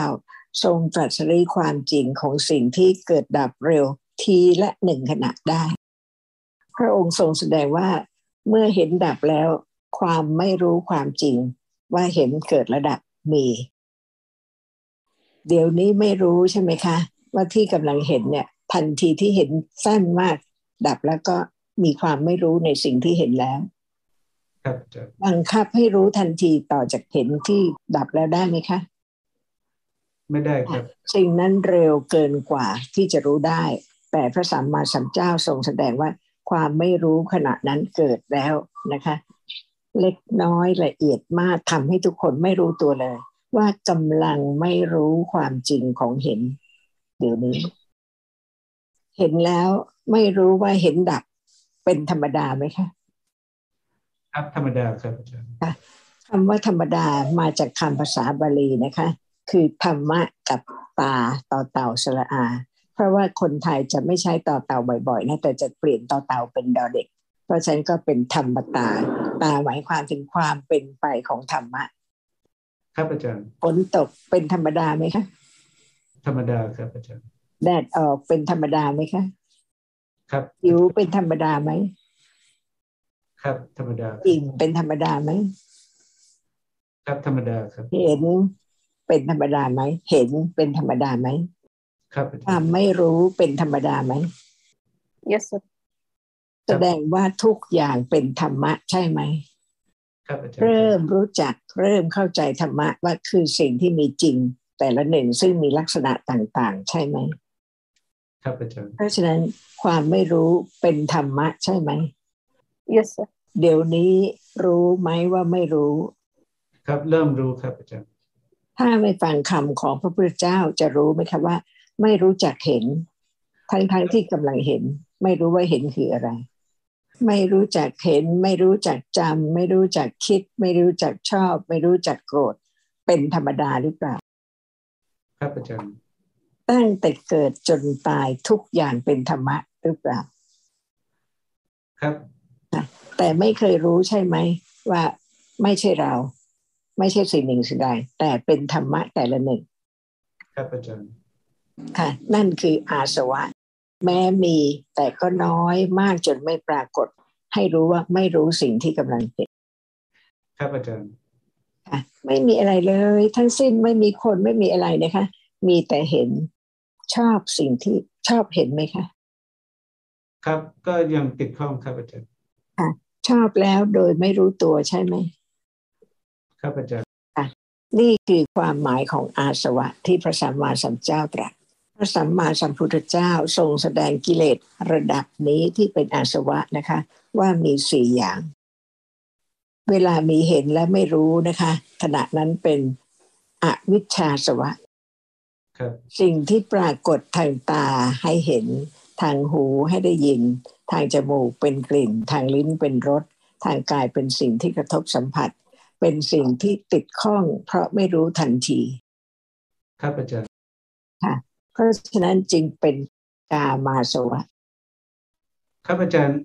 ทรงตรัสรู้ความจริงของสิ่งที่เกิดดับเร็วทีละหนึ่งขณะได้ พระองค์ทรงแสดงว่าเมื่อเห็นดับแล้ว ความไม่รู้ความจริง ว่าเห็นเกิดระดับมี เดี๋ยวนี้ไม่รู้ใช่ไหมคะ ว่าที่กำลังเห็นเนี่ย ทันทีที่เห็นสั้นมาก ดับแล้วก็มีความไม่รู้ในสิ่งที่เห็นแล้วครับอาจารย์บังคับให้รู้ทันทีต่อจากเห็นที่ดับแล้วได้ไหมคะ ไม่ได้ครับ สิ่งนั้นเร็วเกินกว่าที่จะรู้ได้ แต่พระสัมมาสัมพุทธเจ้าทรงแสดงว่าความไม่รู้ขณะนั้นเกิดแล้วนะคะ เล็กน้อยละเอียดมากทำให้ทุกคนไม่รู้ตัวเลย ว่ากำลังไม่รู้ความจริงของเห็น เดี๋ยวนี้ เห็นแล้วไม่รู้ว่าเห็นดับเป็นธรรมดาไหมคะครับธรรมดาครับอาจารย์คำว่าธรรมดามาจากคำภาษาบาลีนะคะ คือธรรมะกับตาต่อเต่าสระอา เพราะว่าคนไทยจะไม่ใช้ต่อเต่าบ่อยๆนะแต่จะเปลี่ยนต่อเต่าเป็นดอเด็ก เพราะฉะนั้นก็เป็นธรรมตา ตาหมายความถึงความเป็นไปของธรรมะครับอาจารย์ฝนตกเป็นธรรมดาไหมคะธรรมดาครับอาจารย์ แดดออกเป็นธรรมดาไหมคะครับหิวเป็นธรรมดาไหมครับ ธรรมดาอิ่มเป็นธรรมดาไหมครับธรรมดาครับ เห็นเป็นธรรมดาไหมเห็นเป็นธรรมดาไหมครับอาคจาวามรย์ไม่รู้เป็นธรรมดาไหม yes sir แสดงว่าทุกอย่างเป็นธรรมะใช่ไหมครับอาจารย์เริ่มรู้จักเริ่มเข้าใจธรรมะว่าคือสิ่งที่มีจริง แต่ละหนึ่งซึ่งมีลักษณะต่างๆ ใช่ไหม ครับอาจารย์เพราะฉะนั้นความไม่รู้เป็นธรรมะใช่ไหม yes sir เดี๋ยวนี้รู้ไหมว่าไม่รู้ ครับเริ่มรู้ครับอาจารย์ถ้าไม่ฟังคำของพระพุทธเจ้าจะรู้ไหมคะว่า ไม่รู้จักเห็น ทั้งๆที่กำลังเห็น ไม่รู้ว่าเห็นคืออะไร ไม่รู้จักเห็น ไม่รู้จักจำไม่รู้จักคิด ไม่รู้จักชอบ ไม่รู้จักโกรธ เป็นธรรมดาหรือเปล่า ครับอาจารย์ ตั้งแต่เกิดจนตายทุกอย่างเป็นธรรมะหรือเปล่า ครับ แต่ไม่เคยรู้ใช่ไหม ว่าไม่ใช่เรา ไม่ใช่สิ่งหนึ่งสิ่งใดแต่เป็นธรรมะแต่ละหนึ่ง ครับอาจารย์ค่ะ นั่นคืออาสวะ แม้มีแต่ก็น้อยมากจนไม่ปรากฏ ให้รู้ว่าไม่รู้สิ่งที่กำลังเป็นครับอาจารย์ค่ะไม่มีอะไรเลย ทั้งสิ้นไม่มีคนไม่มีอะไรนะคะ มีแต่เห็น ชอบสิ่งที่ชอบเห็นไหมคะ ครับก็ยังติดข้องครับอาจารย์ชอบแล้วโดยไม่รู้ตัวใช่ไหมครับอาจารย์นี่คือความหมายของอาสวะที่พระสัมมาสัมพุทธเจ้าตรัสพระสัมมาสัมพุทธเจ้าทรงแสดงกิเลสระดับนี้ที่เป็นอาสวะนะคะ ว่ามีสี่อย่าง เวลามีเห็นและไม่รู้นะคะ ขณะนั้นเป็นอวิชชาสวะครับ สิ่งที่ปรากฏทางตาให้เห็นทางหูให้ได้ยิน ทางจมูกเป็นกลิ่น ทางลิ้นเป็นรสทางกายเป็นสิ่งที่กระทบสัมผัส เป็นสิ่งที่ติดข้อง เพราะไม่รู้ทันทีครับอาจารย์เพราะฉะนั้นจึงเป็นกามาสวะครับอาจารย์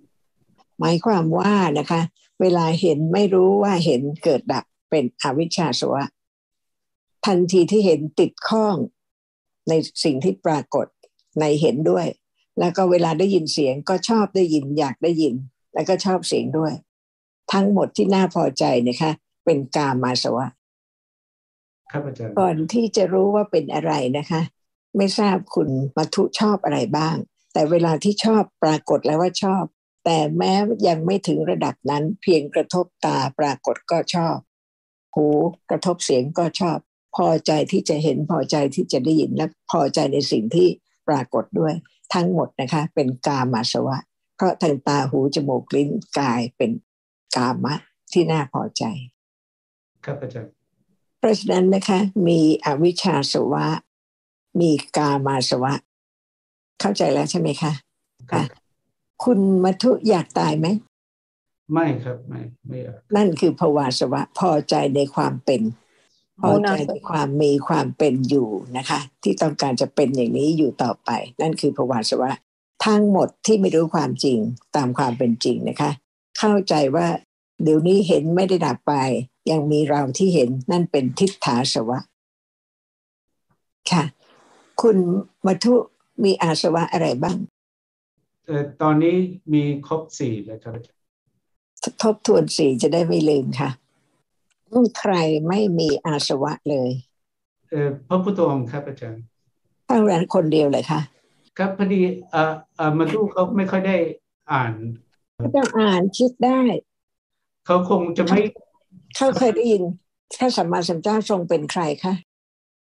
หมายความว่านะคะ เวลาเห็นไม่รู้ว่าเห็นเกิดดับเป็นอวิชชาสวะ ทันทีที่เห็นติดข้อง ในสิ่งที่ปรากฏในเห็นด้วย แล้วก็เวลาได้ยินเสียงก็ชอบได้ยินอยากได้ยิน แล้วก็ชอบเสียงด้วย ทั้งหมดที่น่าพอใจนะคะ เป็นกามาสวะครับอาจารย์ก่อนที่จะรู้ว่าเป็นอะไรนะคะ ไม่ทราบคุณมัทุชอบอะไรบ้าง แต่เวลาที่ชอบปรากฏแล้วว่าชอบ แต่แม้ยังไม่ถึงระดับนั้น เพียงกระทบตาปรากฏก็ชอบ หูกระทบเสียงก็ชอบ พอใจที่จะเห็นพอใจที่จะได้ยินและพอใจในสิ่งที่ปรากฏด้วย ทั้งหมดนะคะเป็นกามาสวะ เพราะทางตาหูจมูกลิ้นกายเป็นกามะที่น่าพอใจครับอาจารย์เพราะฉะนั้นนะคะมีอวิชชาสวะ มีกามาสวะ เข้าใจแล้วใช่ไหมคะครับคุณมัทุอยากตายไหมไม่ครับไม่ไม่อยากนั่นคือภวาสวะ พอใจในความเป็น พอใจในความมีความเป็นอยู่นะคะ ที่ต้องการจะเป็นอย่างนี้อยู่ต่อไป นั่นคือภวาสวะทั้งหมดที่ไม่รู้ความจริงตามความเป็นจริงนะคะ เข้าใจว่าเดี๋ยวนี้เห็นไม่ได้ดับไป ยังมีเราที่เห็นนั่นเป็นทิฏฐาสวะ ค่ะ คุณมัทุมีอาสวะอะไรบ้างเอ่อตอนนี้มีครบสี่แล้วครับอาจารย์ทบทวนสีจะได้ไม่ลืมค่ะอืม ใครไม่มีอาสวะเลยเอ่อพระพุทธองค์ครับอาจารย์เท่านั้นคนเดียวเลยค่ะ ครับพอดีเอ่อเอ่อมาดูเขาไม่ค่อยได้อ่านไม่ต้องอ่านคิดได้เขาคงจะไม่เขาเคยได้ยินพระสัมมาสัมพุทธเจ้าทรงเป็นใครคะ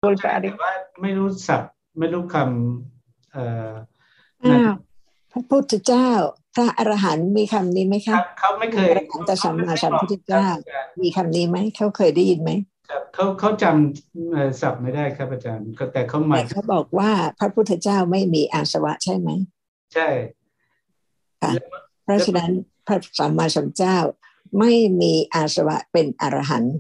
เข้าใจแต่ว่าไม่รู้ศัพท์ไม่รู้คำเอ่ออ้าวพระพุทธเจ้า พระอรหันต์มีคำนี้ไหมครัคะบเขาไม่เคยอรหันตสัมมาสัมพุทธเจ้ามีคำนี้ไหมเขาเคยได้ยินไหมครับเขาเขาจำเอ่อศัพท์ไม่ได้ครับอาจารย์ก็แต่เขาหมาแต่ยเขาบอกว่าพระพุทธเจ้าไม่มีอาสวะใช่ไหมใช่ค่ะเพราะฉะนั้นพระสัมมาสัมพุทธเจ้าไม่มีอาสวะเป็นอรหันต์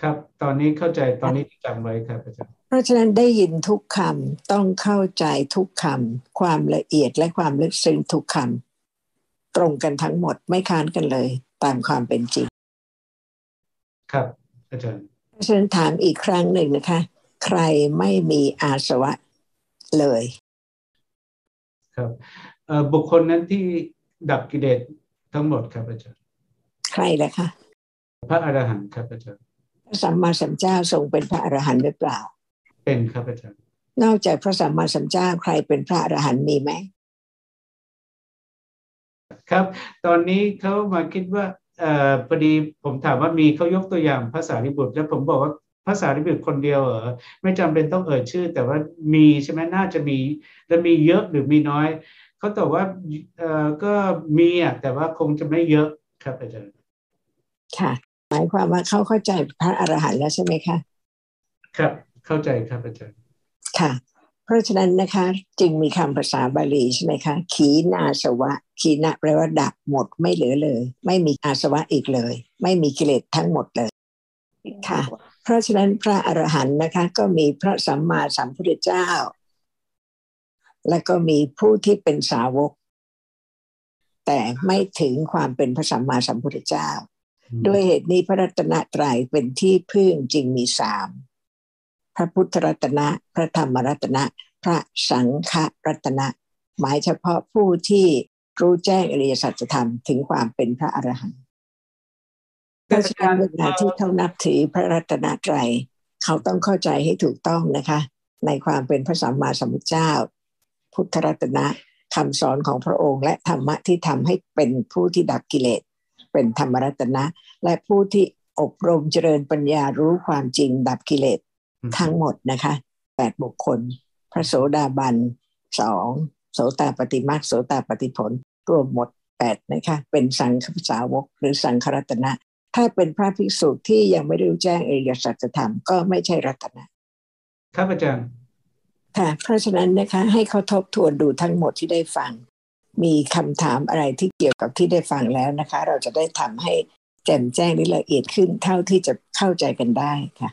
ครับ ตอนนี้เข้าใจตอนนี้จำไว้ครับอาจารย์เพ ราะฉะนั้นได้ยินทุกคำต้องเข้าใจทุกคำความละเอียดและความลึกซึ้งทุกคำตรงกันทั้งหมดไม่ค้านกันเลย ตามความเป็นจริง ครับ อาจารย์เพราะฉะนั้นถามอีกครั้งหนึ่งนะคะ ใครไม่มีอาสวะเลย ครับเอ่อบุคคลนั้นที่ดับกิเลสทั้งหมดครับอาจารย์ ใครล่ะคะ พระอรหันต์ครับอาจารย์พระสัมมาสัมพุทธเจ้าทรงเป็นพระอรหันต์หรือเปล่า เป็นครับอาจารย์นอกจากพระสัมมาสัมพุทธเจ้าใครเป็นพระอรหันต์มีไหมครับ ตอนนี้เขามาคิดว่าเอ่อพอดีผมถามว่ามีเขายกตัวอย่างภาษาริบุตร แล้วผมบอกว่าภาษาริบุตรคนเดียวเหรอไม่จำเป็นต้องเอ่ยชื่อ แต่ว่ามีใช่ไหมน่าจะมีแล้วมีเยอะหรือมีน้อยเขาตอบว่าเอ่อก็มีอะแต่ว่าคงจะไม่เยอะครับอาจารย์ค่ะ หมายความว่าเขาเข้าใจพระอรหันต์แล้วใช่ไหมคะ ครับ เข้าใจครับอาจารย์ค่ะ เพราะฉะนั้นนะคะ จึงมีคำภาษาบาลีใช่ไหมคะขีนาสวะ ขีนะแปลว่าดับหมดไม่เหลือเลย ไม่มีอาสวะอีกเลย ไม่มีกิเลสทั้งหมดเลยค่ะ เพราะฉะนั้นพระอรหันต์นะคะ ก็มีพระสัมมาสัมพุทธเจ้า และก็มีผู้ที่เป็นสาวก แต่ไม่ถึงความเป็นพระสัมมาสัมพุทธเจ้า ด้วยเหตุนี้พระรัตนตรัยเป็นที่พึ่งจึงมีสาม พระพุทธรัตนะ พระธรรมรัตนะ พระสังฆรัตนะ หมายเฉพาะผู้ที่รู้แจ้งอริยสัจธรรมถึงความเป็นพระอรหันต์เพราะฉะนั้นเวลาที่เขานับถือพระรัตนตรัยเขาต้องเข้าใจให้ถูกต้องนะคะ ในความเป็นพระสัมมาสัมพุทธเจ้า พุทธรัตนะคำสอนของพระองค์และธรรมะที่ทำให้เป็นผู้ที่ดับกิเลส เป็นธรรมรัตนะ และผู้ที่อบรมเจริญปัญญารู้ความจริงดับกิเลส ทั้งหมดนะคะแปดบุคคล พระโสดาบันสองโสตาปฏิมาโสตาปฏิผล รวมหมดแปดนะคะเป็นสังฆสาวกหรือสังฆรัตนะ ถ้าเป็นพระภิกษุที่ยังไม่ได้รู้แจ้งอริยสัจธรรมก็ไม่ใช่รัตนะครับอาจารย์ค่ะเพราะฉะนั้นนะคะ ให้เขาทบทวนดูทั้งหมดที่ได้ฟัง มีคำถามอะไรที่เกี่ยวกับที่ได้ฟังแล้วนะคะ เราจะได้ทำให้แจ่มแจ้งหรือละเอียดขึ้นเท่าที่จะเข้าใจกันได้ค่ะ